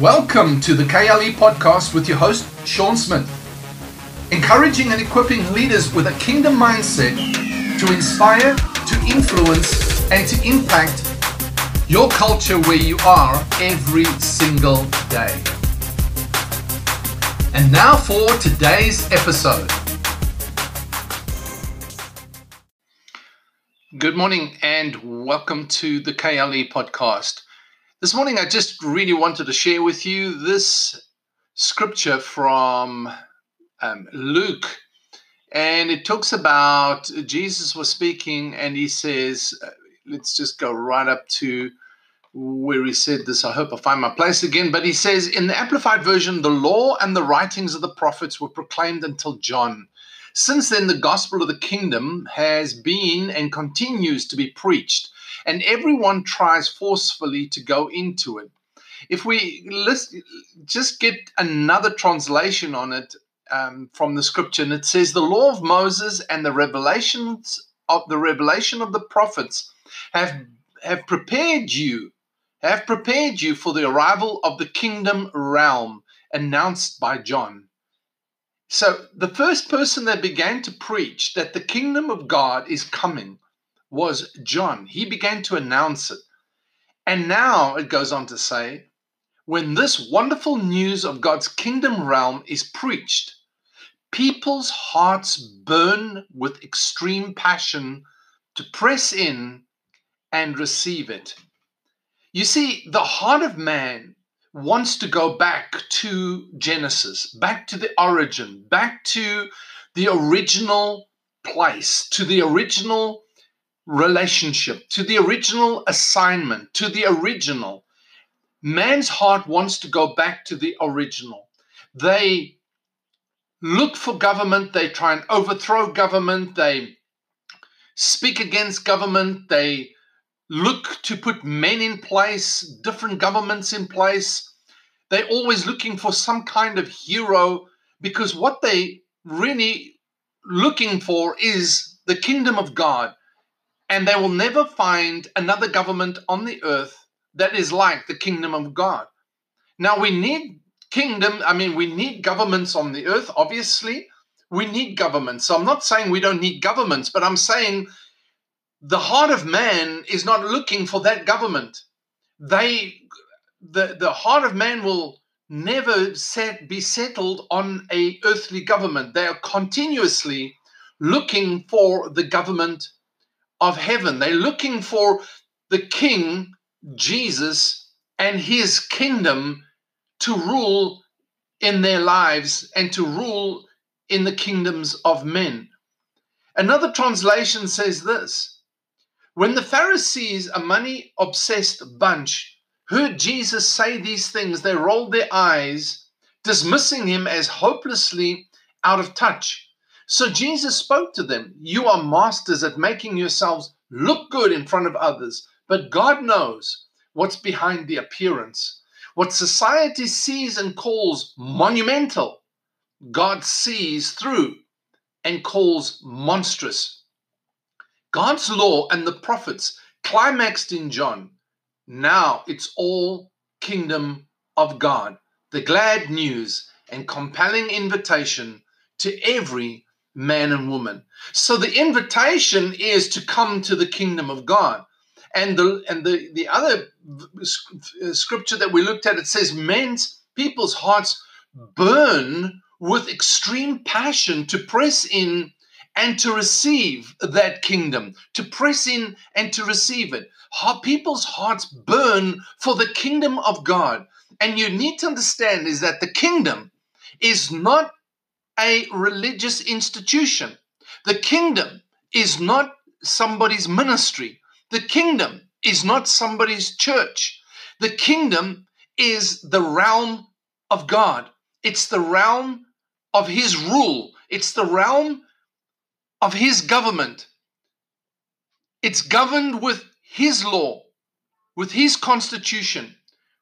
Welcome to the KLE podcast with your host, Sean Smith. Encouraging and equipping leaders with a kingdom mindset to inspire, to influence, and to impact your culture where you are every single day. And now for today's episode. Good morning and welcome to the KLE podcast. This morning, I just really wanted to share with you this scripture from um, Luke. And it talks about Jesus was speaking, and he says, uh, let's just go right up to where he said this. I hope I find my place again. But he says, in the Amplified Version, the law and the writings of the prophets were proclaimed until John. Since then, the gospel of the kingdom has been and continues to be preached and everyone tries forcefully to go into it. If we list, just get another translation on it um, from the scripture, and it says, "The law of Moses and the revelations of the revelation of the prophets have have prepared you, have prepared you for the arrival of the kingdom realm announced by John." So the first person that began to preach that the kingdom of God is coming was John. He began to announce it. And now it goes on to say, when this wonderful news of God's kingdom realm is preached, people's hearts burn with extreme passion to press in and receive it. You see, the heart of man wants to go back to Genesis, back to the origin, back to the original place, to the original relationship, to the original assignment, to the original. Man's heart wants to go back to the original. They look for government, they try and overthrow government, they speak against government, they look to put men in place, different governments in place. They're always looking for some kind of hero because what they really looking for is the kingdom of God and they will never find another government on the earth that is like the kingdom of God. Now, we need kingdom, I mean, we need governments on the earth, obviously. We need governments. So I'm not saying we don't need governments, but I'm saying the heart of man is not looking for that government. They, the, the heart of man will never set, be settled on a earthly government. They are continuously looking for the government of heaven. They're looking for the King, Jesus, and his kingdom to rule in their lives and to rule in the kingdoms of men. Another translation says this When the Pharisees, a money obsessed bunch, heard Jesus say these things, they rolled their eyes, dismissing him as hopelessly out of touch. So Jesus spoke to them You are masters at making yourselves look good in front of others, but God knows what's behind the appearance. What society sees and calls monumental, God sees through and calls monstrous. God's law and the prophets climaxed in John. Now it's all kingdom of God. The glad news and compelling invitation to every man and woman. So the invitation is to come to the kingdom of God. And the and the, the other scripture that we looked at, it says men's people's hearts burn with extreme passion to press in and to receive that kingdom, to press in and to receive it. How people's hearts burn for the kingdom of God. And you need to understand is that the kingdom is not a religious institution. The kingdom is not somebody's ministry. The kingdom is not somebody's church. The kingdom is the realm of God. It's the realm of His rule. It's the realm of His government. It's governed with His law, with His constitution,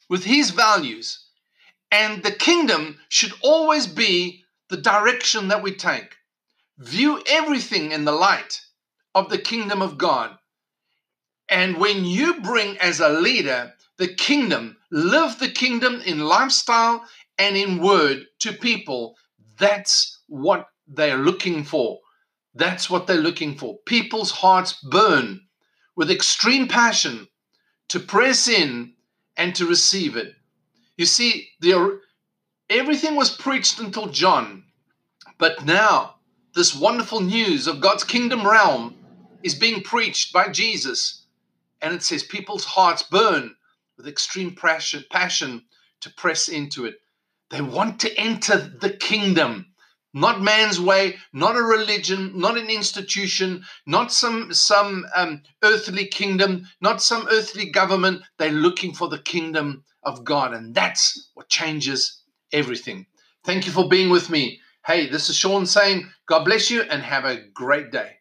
with His values. And the kingdom should always be the direction that we take. View everything in the light of the kingdom of God. And when you bring as a leader the kingdom, live the kingdom in lifestyle and in word to people. That's what they're looking for. That's what they're looking for. People's hearts burn with extreme passion to press in and to receive it. You see, the, everything was preached until John, but now this wonderful news of God's kingdom realm is being preached by Jesus. And it says people's hearts burn with extreme passion, to press into it. They want to enter the kingdom, not man's way, not a religion, not an institution, not some some um, earthly kingdom, not some earthly government. They're looking for the kingdom of God, and that's what changes everything. Thank you for being with me. Hey, this is Sean saying, God bless you and have a great day.